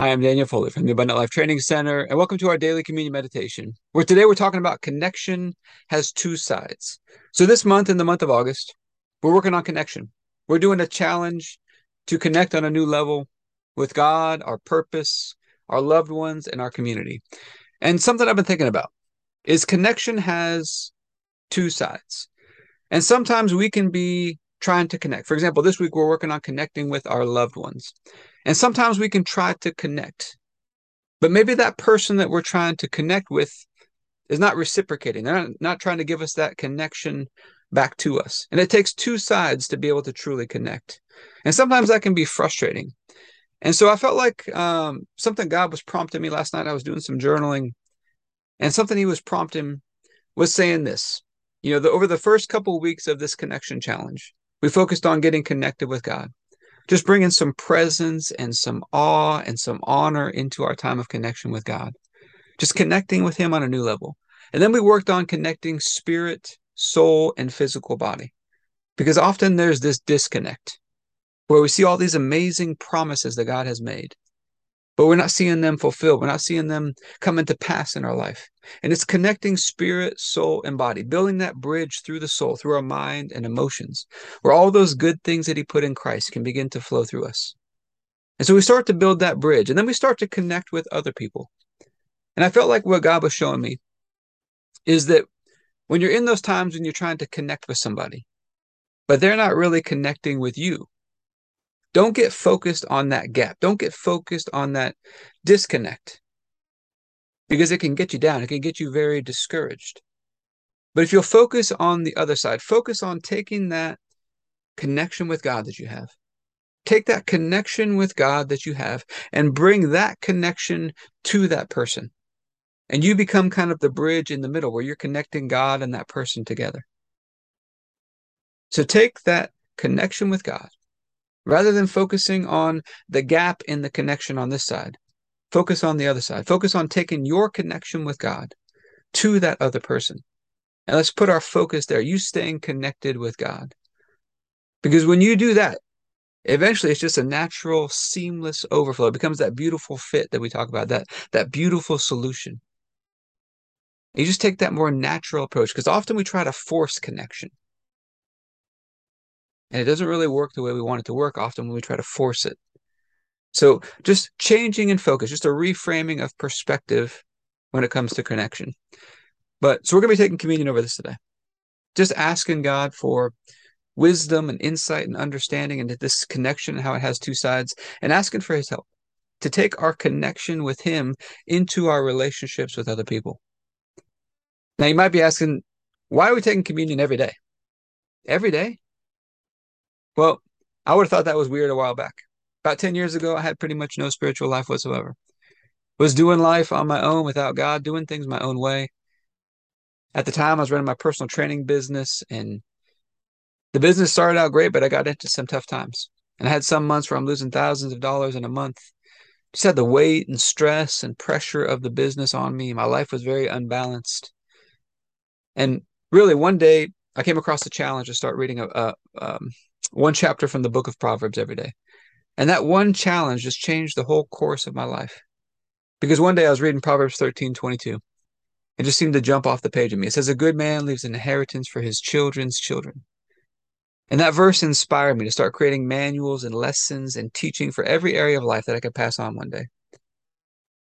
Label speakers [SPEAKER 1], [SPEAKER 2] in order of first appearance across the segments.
[SPEAKER 1] I am Daniel Foley from the Abundant Life Training Center, and welcome to our daily community meditation, where today we're talking about connection has two sides. So, this month, in the month of August, we're working on connection. We're doing a challenge to connect on a new level with God, our purpose, our loved ones, and our community. And something I've been thinking about is connection has two sides. And sometimes we can be trying to connect. For example, this week we're working on connecting with our loved ones. And sometimes we can try to connect, but maybe that person that we're trying to connect with is not reciprocating. They're not, not trying to give us that connection back to us. And it takes two sides to be able to truly connect. And sometimes that can be frustrating. And so I felt like um, something God was prompting me last night. I was doing some journaling, and something He was prompting was saying this. You know, the, over the first couple of weeks of this connection challenge, we focused on getting connected with God just bringing some presence and some awe and some honor into our time of connection with God, just connecting with Him on a new level. And then we worked on connecting spirit, soul, and physical body, because often there's this disconnect where we see all these amazing promises that God has made but we're not seeing them fulfilled. We're not seeing them come into pass in our life. And it's connecting spirit, soul, and body, building that bridge through the soul, through our mind and emotions, where all those good things that He put in Christ can begin to flow through us. And so we start to build that bridge, and then we start to connect with other people. And I felt like what God was showing me is that when you're in those times when you're trying to connect with somebody, but they're not really connecting with you, don't get focused on that gap. Don't get focused on that disconnect because it can get you down. It can get you very discouraged. But if you'll focus on the other side, focus on taking that connection with God that you have. Take that connection with God that you have and bring that connection to that person. And you become kind of the bridge in the middle where you're connecting God and that person together. So take that connection with God Rather than focusing on the gap in the connection on this side, focus on the other side. Focus on taking your connection with God to that other person. And let's put our focus there. You staying connected with God. Because when you do that, eventually it's just a natural, seamless overflow. It becomes that beautiful fit that we talk about, that, that beautiful solution. You just take that more natural approach because often we try to force connection. And it doesn't really work the way we want it to work often when we try to force it. So just changing in focus, just a reframing of perspective when it comes to connection. But so we're going to be taking communion over this today. Just asking God for wisdom and insight and understanding into this connection and how it has two sides, and asking for his help to take our connection with him into our relationships with other people. Now you might be asking, why are we taking communion every day? Every day? Well, I would have thought that was weird a while back. About 10 years ago, I had pretty much no spiritual life whatsoever. Was doing life on my own without God, doing things my own way. At the time, I was running my personal training business, and the business started out great, but I got into some tough times. And I had some months where I'm losing thousands of dollars in a month. Just had the weight and stress and pressure of the business on me. My life was very unbalanced. And really, one day, I came across the challenge to start reading a, a um, one chapter from the book of Proverbs every day. And that one challenge just changed the whole course of my life. Because one day I was reading Proverbs 13 22. It just seemed to jump off the page of me. It says, A good man leaves an inheritance for his children's children. And that verse inspired me to start creating manuals and lessons and teaching for every area of life that I could pass on one day.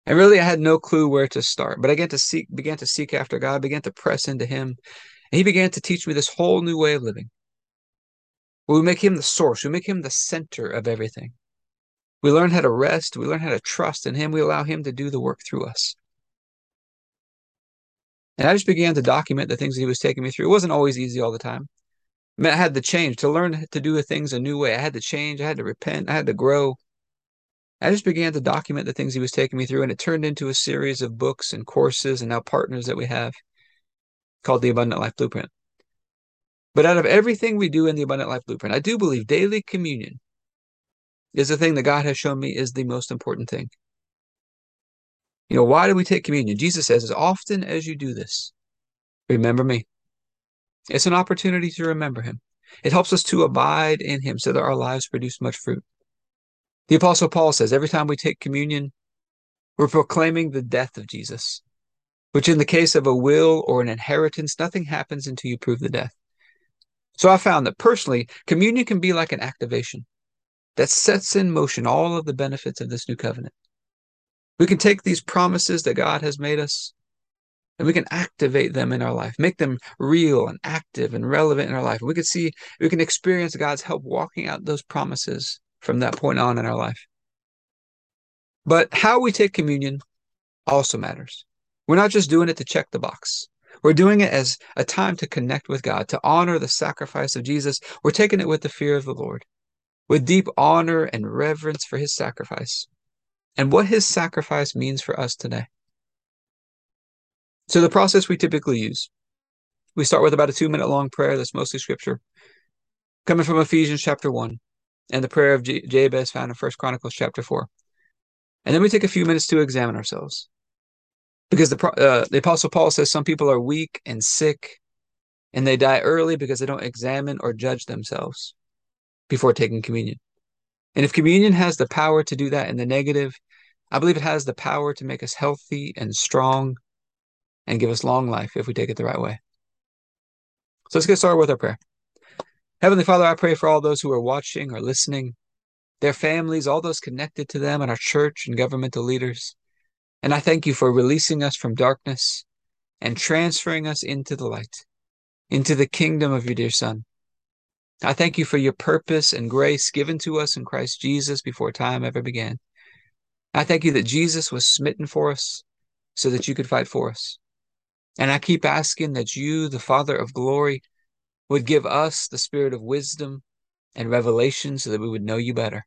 [SPEAKER 1] And really, I had no clue where to start, but I began to seek, began to seek after God, began to press into Him, and He began to teach me this whole new way of living. We make him the source. We make him the center of everything. We learn how to rest. We learn how to trust in him. We allow him to do the work through us. And I just began to document the things that he was taking me through. It wasn't always easy all the time. I, mean, I had to change to learn to do things a new way. I had to change. I had to repent. I had to grow. I just began to document the things he was taking me through, and it turned into a series of books and courses and now partners that we have called the Abundant Life Blueprint. But out of everything we do in the Abundant Life Blueprint, I do believe daily communion is the thing that God has shown me is the most important thing. You know, why do we take communion? Jesus says, as often as you do this, remember me. It's an opportunity to remember him. It helps us to abide in him so that our lives produce much fruit. The Apostle Paul says, every time we take communion, We're proclaiming the death of Jesus, which in the case of a will or an inheritance, nothing happens until you prove the death. So I found that personally, communion can be like an activation that sets in motion all of the benefits of this new covenant. We can take these promises that God has made us and we can activate them in our life, make them real and active and relevant in our life. We can see, we can experience God's help walking out those promises from that point on in our life. But how we take communion also matters. We're not just doing it to check the box. We're doing it as a time to connect with God, to honor the sacrifice of Jesus. We're taking it with the fear of the Lord, with deep honor and reverence for his sacrifice and what his sacrifice means for us today. So, the process we typically use we start with about a two minute long prayer that's mostly scripture, coming from Ephesians chapter 1 and the prayer of Jabez found in First Chronicles chapter 4. And then we take a few minutes to examine ourselves. Because the, uh, the Apostle Paul says some people are weak and sick and they die early because they don't examine or judge themselves before taking communion. And if communion has the power to do that in the negative, I believe it has the power to make us healthy and strong and give us long life if we take it the right way. So let's get started with our prayer. Heavenly Father, I pray for all those who are watching or listening, their families, all those connected to them, and our church and governmental leaders. And I thank you for releasing us from darkness and transferring us into the light, into the kingdom of your dear Son. I thank you for your purpose and grace given to us in Christ Jesus before time ever began. I thank you that Jesus was smitten for us so that you could fight for us. And I keep asking that you, the Father of glory, would give us the spirit of wisdom and revelation so that we would know you better.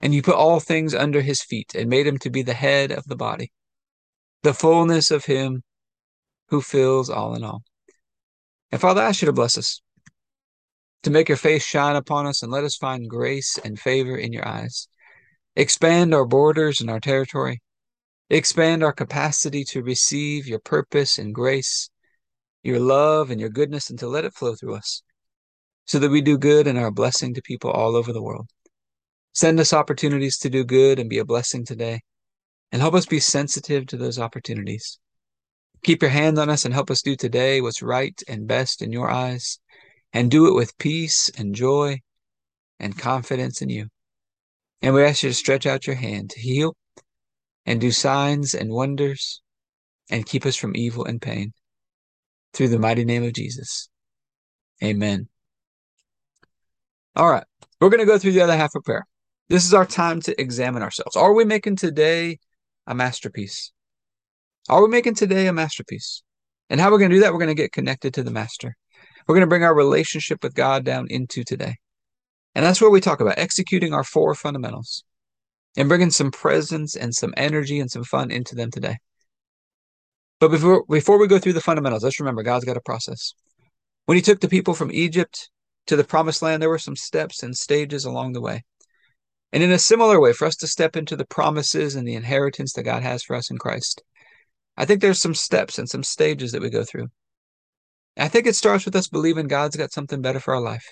[SPEAKER 1] And you put all things under his feet and made him to be the head of the body, the fullness of him who fills all in all. And Father, I ask you to bless us, to make your face shine upon us and let us find grace and favor in your eyes. Expand our borders and our territory. Expand our capacity to receive your purpose and grace, your love and your goodness, and to let it flow through us so that we do good and are a blessing to people all over the world. Send us opportunities to do good and be a blessing today, and help us be sensitive to those opportunities. Keep your hand on us and help us do today what's right and best in your eyes, and do it with peace and joy and confidence in you. And we ask you to stretch out your hand to heal and do signs and wonders and keep us from evil and pain. Through the mighty name of Jesus. Amen. All right, we're going to go through the other half of prayer. This is our time to examine ourselves. Are we making today a masterpiece? Are we making today a masterpiece? And how we're going to do that, we're going to get connected to the master. We're going to bring our relationship with God down into today. And that's where we talk about executing our four fundamentals and bringing some presence and some energy and some fun into them today. But before, before we go through the fundamentals, let's remember God's got a process. When he took the people from Egypt to the promised land, there were some steps and stages along the way. And in a similar way, for us to step into the promises and the inheritance that God has for us in Christ, I think there's some steps and some stages that we go through. I think it starts with us believing God's got something better for our life.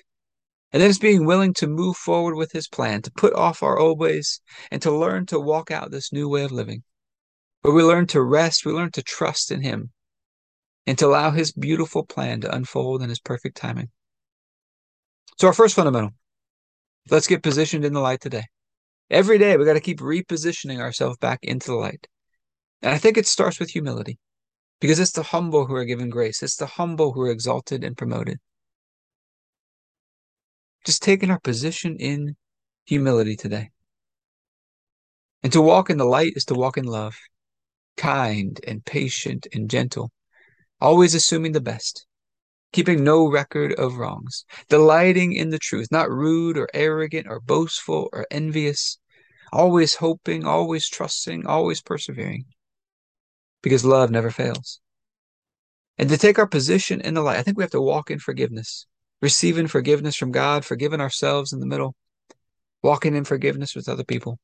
[SPEAKER 1] And then it's being willing to move forward with his plan, to put off our old ways, and to learn to walk out this new way of living. Where we learn to rest, we learn to trust in him, and to allow his beautiful plan to unfold in his perfect timing. So, our first fundamental let's get positioned in the light today. Every day, we got to keep repositioning ourselves back into the light. And I think it starts with humility because it's the humble who are given grace, it's the humble who are exalted and promoted. Just taking our position in humility today. And to walk in the light is to walk in love, kind and patient and gentle, always assuming the best, keeping no record of wrongs, delighting in the truth, not rude or arrogant or boastful or envious, always hoping, always trusting, always persevering, because love never fails. And to take our position in the light, I think we have to walk in forgiveness, receiving forgiveness from God, forgiving ourselves in the middle, walking in forgiveness with other people.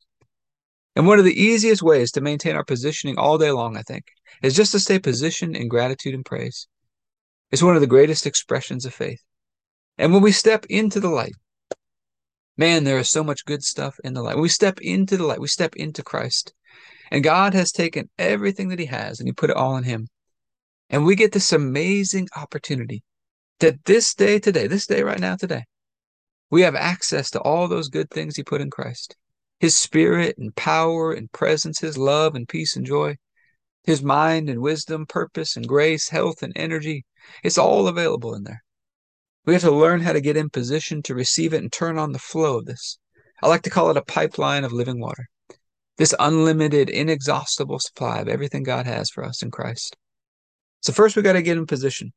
[SPEAKER 1] And one of the easiest ways to maintain our positioning all day long, I think, is just to stay positioned in gratitude and praise. It's one of the greatest expressions of faith. And when we step into the light, man, there is so much good stuff in the light. When we step into the light, we step into Christ. And God has taken everything that He has and He put it all in Him. And we get this amazing opportunity that this day today, this day right now today, we have access to all those good things He put in Christ His Spirit and power and presence, His love and peace and joy, His mind and wisdom, purpose and grace, health and energy. It's all available in there. We have to learn how to get in position to receive it and turn on the flow of this. I like to call it a pipeline of living water. This unlimited, inexhaustible supply of everything God has for us in Christ. So first we got to get in position.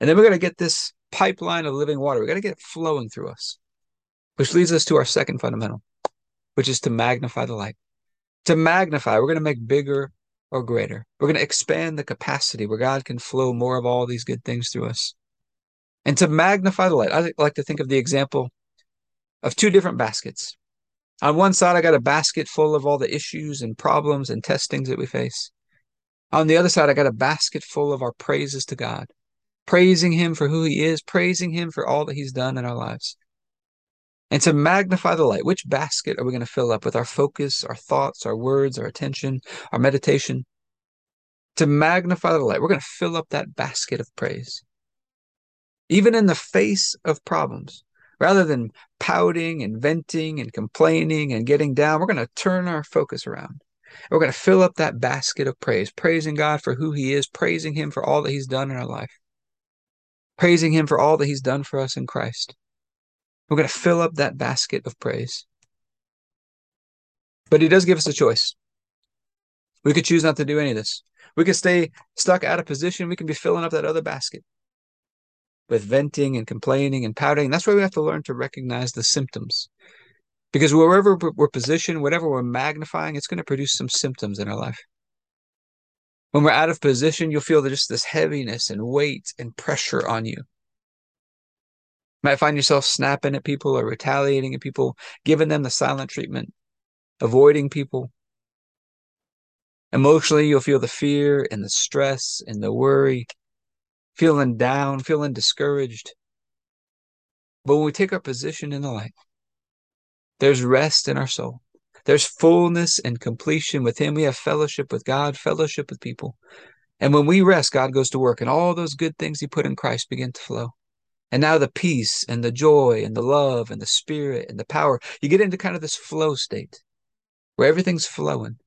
[SPEAKER 1] And then we got to get this pipeline of living water. We got to get it flowing through us. Which leads us to our second fundamental, which is to magnify the light. To magnify, we're going to make bigger or greater. We're going to expand the capacity where God can flow more of all these good things through us. And to magnify the light, I like to think of the example of two different baskets. On one side, I got a basket full of all the issues and problems and testings that we face. On the other side, I got a basket full of our praises to God, praising Him for who He is, praising Him for all that He's done in our lives. And to magnify the light, which basket are we going to fill up with our focus, our thoughts, our words, our attention, our meditation? To magnify the light, we're going to fill up that basket of praise even in the face of problems. Rather than pouting and venting and complaining and getting down, we're going to turn our focus around. We're going to fill up that basket of praise, praising God for who He is, praising Him for all that He's done in our life, praising Him for all that He's done for us in Christ. We're going to fill up that basket of praise. But He does give us a choice. We could choose not to do any of this. We could stay stuck out of position. We can be filling up that other basket with venting and complaining and pouting. That's why we have to learn to recognize the symptoms. Because wherever we're positioned, whatever we're magnifying, it's going to produce some symptoms in our life. When we're out of position, you'll feel just this heaviness and weight and pressure on you. Might find yourself snapping at people or retaliating at people, giving them the silent treatment, avoiding people. Emotionally, you'll feel the fear and the stress and the worry feeling down, feeling discouraged. But when we take our position in the light, there's rest in our soul. There's fullness and completion with Him. We have fellowship with God, fellowship with people. And when we rest, God goes to work, and all those good things He put in Christ begin to flow. And now the peace and the joy and the love and the spirit and the power, you get into kind of this flow state where everything's flowing.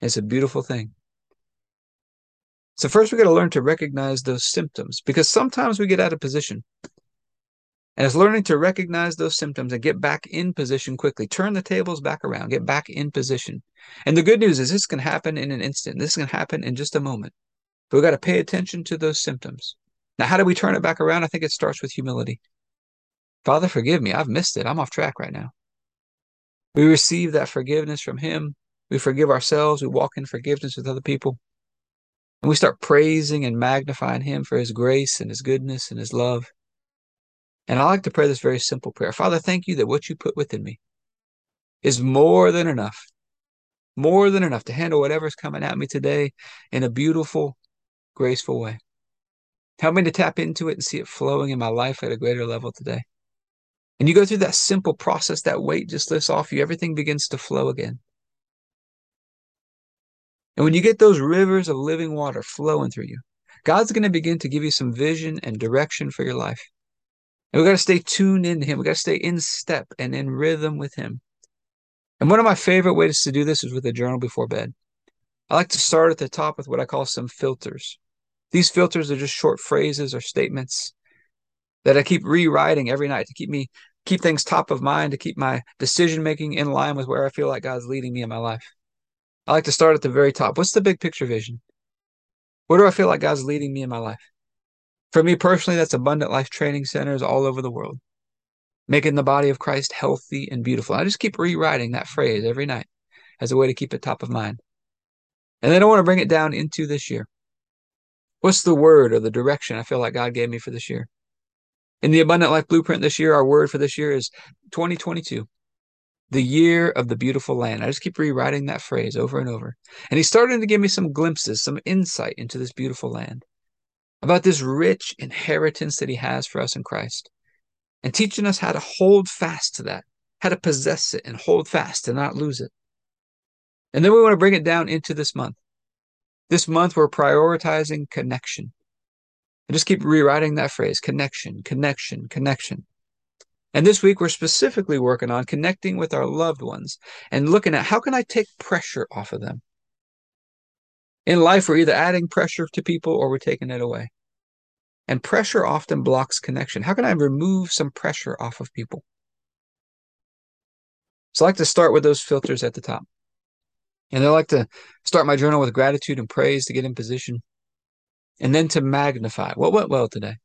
[SPEAKER 1] It's a beautiful thing. So first we got to learn to recognize those symptoms because sometimes we get out of position. And it's learning to recognize those symptoms and get back in position quickly. Turn the tables back around, get back in position. And the good news is this can happen in an instant. This can happen in just a moment. But we got to pay attention to those symptoms. Now, how do we turn it back around? I think it starts with humility. Father, forgive me. I've missed it. I'm off track right now. We receive that forgiveness from Him. We forgive ourselves. We walk in forgiveness with other people. And we start praising and magnifying Him for His grace and His goodness and His love. And I like to pray this very simple prayer Father, thank you that what you put within me is more than enough, more than enough to handle whatever's coming at me today in a beautiful, graceful way. Help me to tap into it and see it flowing in my life at a greater level today. And you go through that simple process, that weight just lifts off you, everything begins to flow again. And when you get those rivers of living water flowing through you, God's going to begin to give you some vision and direction for your life. And we got to stay tuned into Him. We got to stay in step and in rhythm with Him. And one of my favorite ways to do this is with a journal before bed. I like to start at the top with what I call some filters. These filters are just short phrases or statements that I keep rewriting every night to keep me keep things top of mind, to keep my decision making in line with where I feel like God's leading me in my life. I like to start at the very top. What's the big picture vision? Where do I feel like God's leading me in my life? For me personally, that's abundant life training centers all over the world. making the body of Christ healthy and beautiful. I just keep rewriting that phrase every night as a way to keep it top of mind. And then I want to bring it down into this year. What's the word or the direction I feel like God gave me for this year? In the Abundant Life Blueprint this year, our word for this year is 2022, the year of the beautiful land. I just keep rewriting that phrase over and over. And he's starting to give me some glimpses, some insight into this beautiful land, about this rich inheritance that he has for us in Christ, and teaching us how to hold fast to that, how to possess it and hold fast and not lose it. And then we want to bring it down into this month. This month, we're prioritizing connection. I just keep rewriting that phrase connection, connection, connection. And this week, we're specifically working on connecting with our loved ones and looking at how can I take pressure off of them? In life, we're either adding pressure to people or we're taking it away. And pressure often blocks connection. How can I remove some pressure off of people? So I like to start with those filters at the top. And I like to start my journal with gratitude and praise to get in position. And then to magnify what went well today.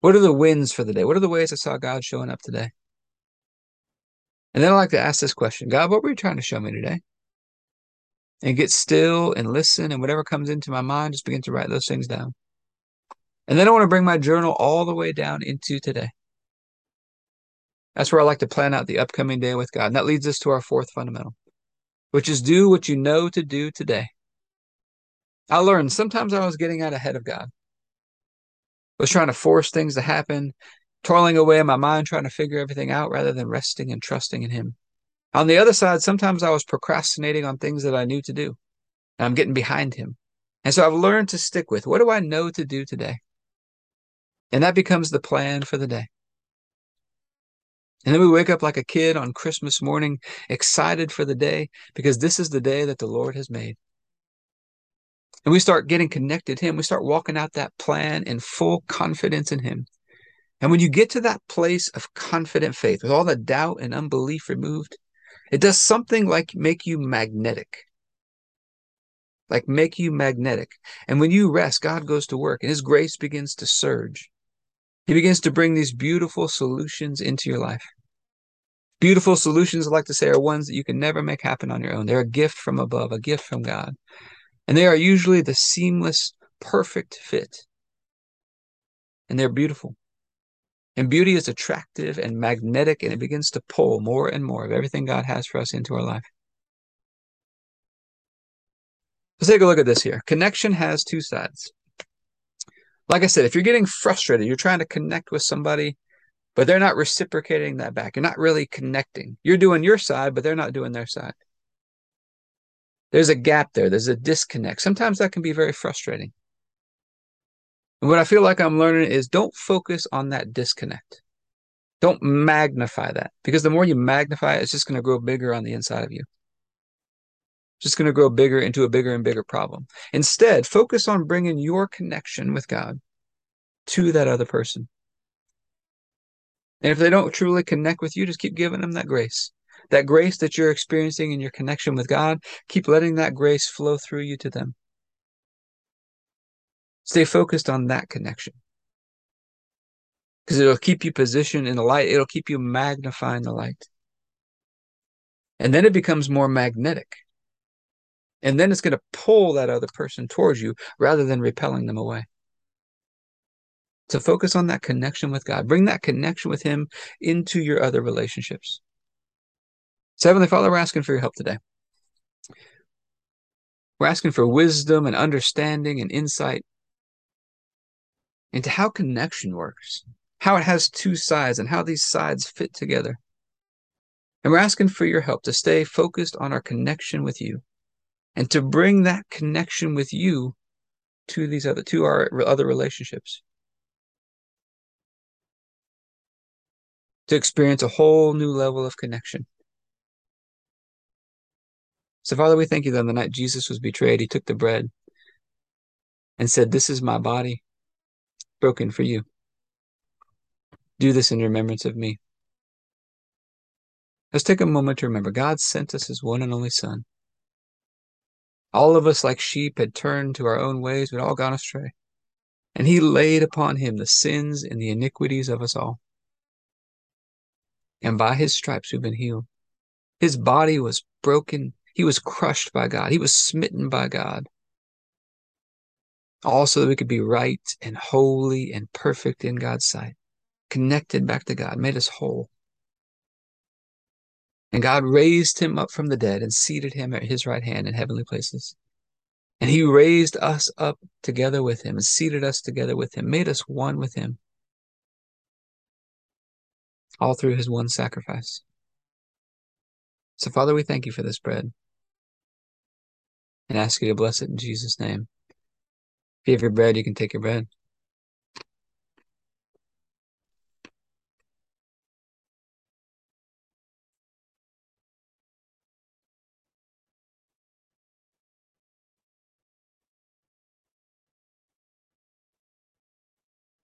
[SPEAKER 1] What are the wins for the day? What are the ways I saw God showing up today? And then I like to ask this question God, what were you trying to show me today? And get still and listen, and whatever comes into my mind, just begin to write those things down. And then I want to bring my journal all the way down into today. That's where I like to plan out the upcoming day with God. And that leads us to our fourth fundamental which is do what you know to do today. I learned sometimes I was getting out ahead of God. I was trying to force things to happen, toiling away in my mind, trying to figure everything out rather than resting and trusting in Him. On the other side, sometimes I was procrastinating on things that I knew to do. And I'm getting behind Him. And so I've learned to stick with what do I know to do today? And that becomes the plan for the day. And then we wake up like a kid on Christmas morning, excited for the day because this is the day that the Lord has made. And we start getting connected to Him. We start walking out that plan in full confidence in Him. And when you get to that place of confident faith with all the doubt and unbelief removed, it does something like make you magnetic. Like make you magnetic. And when you rest, God goes to work and His grace begins to surge. He begins to bring these beautiful solutions into your life. Beautiful solutions, I like to say, are ones that you can never make happen on your own. They're a gift from above, a gift from God. And they are usually the seamless, perfect fit. And they're beautiful. And beauty is attractive and magnetic, and it begins to pull more and more of everything God has for us into our life. Let's take a look at this here. Connection has two sides. Like I said, if you're getting frustrated, you're trying to connect with somebody but they're not reciprocating that back. You're not really connecting. You're doing your side, but they're not doing their side. There's a gap there, there's a disconnect. Sometimes that can be very frustrating. And what I feel like I'm learning is don't focus on that disconnect. Don't magnify that because the more you magnify it, it's just going to grow bigger on the inside of you. It's just going to grow bigger into a bigger and bigger problem. Instead, focus on bringing your connection with God to that other person. And if they don't truly connect with you, just keep giving them that grace. That grace that you're experiencing in your connection with God, keep letting that grace flow through you to them. Stay focused on that connection. Because it'll keep you positioned in the light, it'll keep you magnifying the light. And then it becomes more magnetic. And then it's going to pull that other person towards you rather than repelling them away to focus on that connection with God. Bring that connection with Him into your other relationships. So, Heavenly Father, we're asking for your help today. We're asking for wisdom and understanding and insight into how connection works, how it has two sides, and how these sides fit together. And we're asking for your help to stay focused on our connection with you and to bring that connection with you to these other to our other relationships. To experience a whole new level of connection. So, Father, we thank you that on the night Jesus was betrayed, he took the bread and said, This is my body broken for you. Do this in remembrance of me. Let's take a moment to remember God sent us his one and only Son. All of us, like sheep, had turned to our own ways, we'd all gone astray. And he laid upon him the sins and the iniquities of us all. And by his stripes, we've been healed. His body was broken. He was crushed by God. He was smitten by God. Also, that we could be right and holy and perfect in God's sight, connected back to God, made us whole. And God raised him up from the dead and seated him at his right hand in heavenly places. And he raised us up together with him and seated us together with him, made us one with him, all through his one sacrifice. So, Father, we thank you for this bread and ask you to bless it in Jesus' name. If you have your bread, you can take your bread.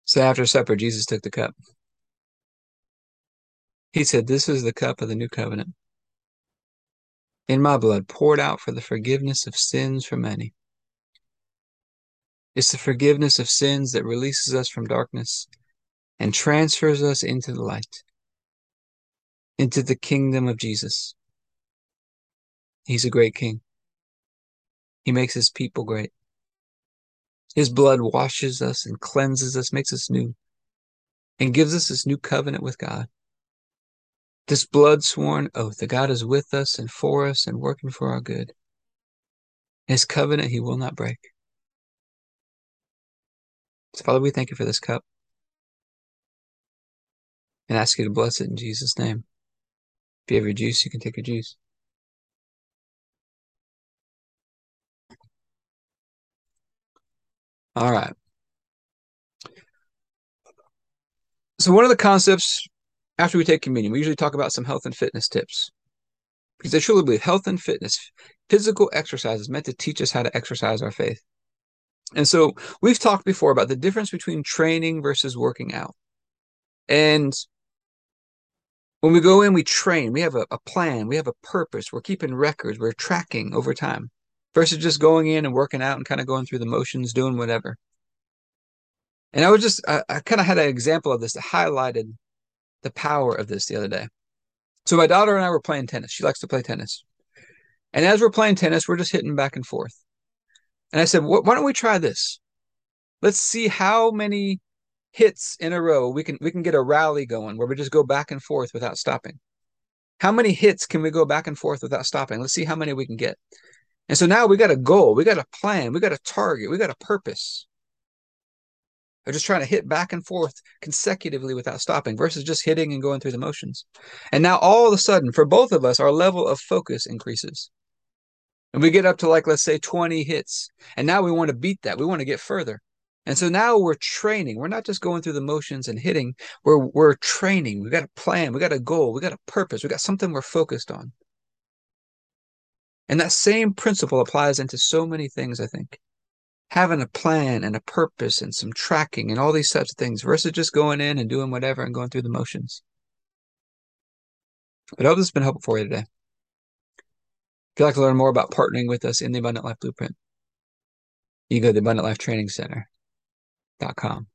[SPEAKER 1] So after supper, Jesus took the cup. He said, This is the cup of the new covenant. In my blood, poured out for the forgiveness of sins for many. It's the forgiveness of sins that releases us from darkness and transfers us into the light, into the kingdom of Jesus. He's a great king. He makes his people great. His blood washes us and cleanses us, makes us new, and gives us this new covenant with God. This blood sworn oath that God is with us and for us and working for our good. His covenant he will not break. So, Father, we thank you for this cup and ask you to bless it in Jesus' name. If you have your juice, you can take your juice. All right. So, one of the concepts after we take communion, we usually talk about some health and fitness tips because I truly believe health and fitness, physical exercise is meant to teach us how to exercise our faith. And so, we've talked before about the difference between training versus working out. And when we go in, we train, we have a, a plan, we have a purpose, we're keeping records, we're tracking over time versus just going in and working out and kind of going through the motions, doing whatever. And I was just, I, I kind of had an example of this that highlighted the power of this the other day. So my daughter and I were playing tennis. She likes to play tennis. And as we're playing tennis, we're just hitting back and forth. And I said, why don't we try this? Let's see how many hits in a row we can we can get a rally going where we just go back and forth without stopping. How many hits can we go back and forth without stopping? Let's see how many we can get. And so now we got a goal, we got a plan, we got a target, we got a purpose. They're just trying to hit back and forth consecutively without stopping versus just hitting and going through the motions. And now all of a sudden, for both of us, our level of focus increases. And we get up to like, let's say 20 hits. And now we want to beat that. We want to get further. And so now we're training. We're not just going through the motions and hitting. We're we're training. We got a plan. We got a goal. We got a purpose. We got something we're focused on. And that same principle applies into so many things, I think. Having a plan and a purpose and some tracking and all these types of things versus just going in and doing whatever and going through the motions. But I hope this has been helpful for you today. If you'd like to learn more about partnering with us in the Abundant Life Blueprint, you go to the Abundant Life Training Center.com.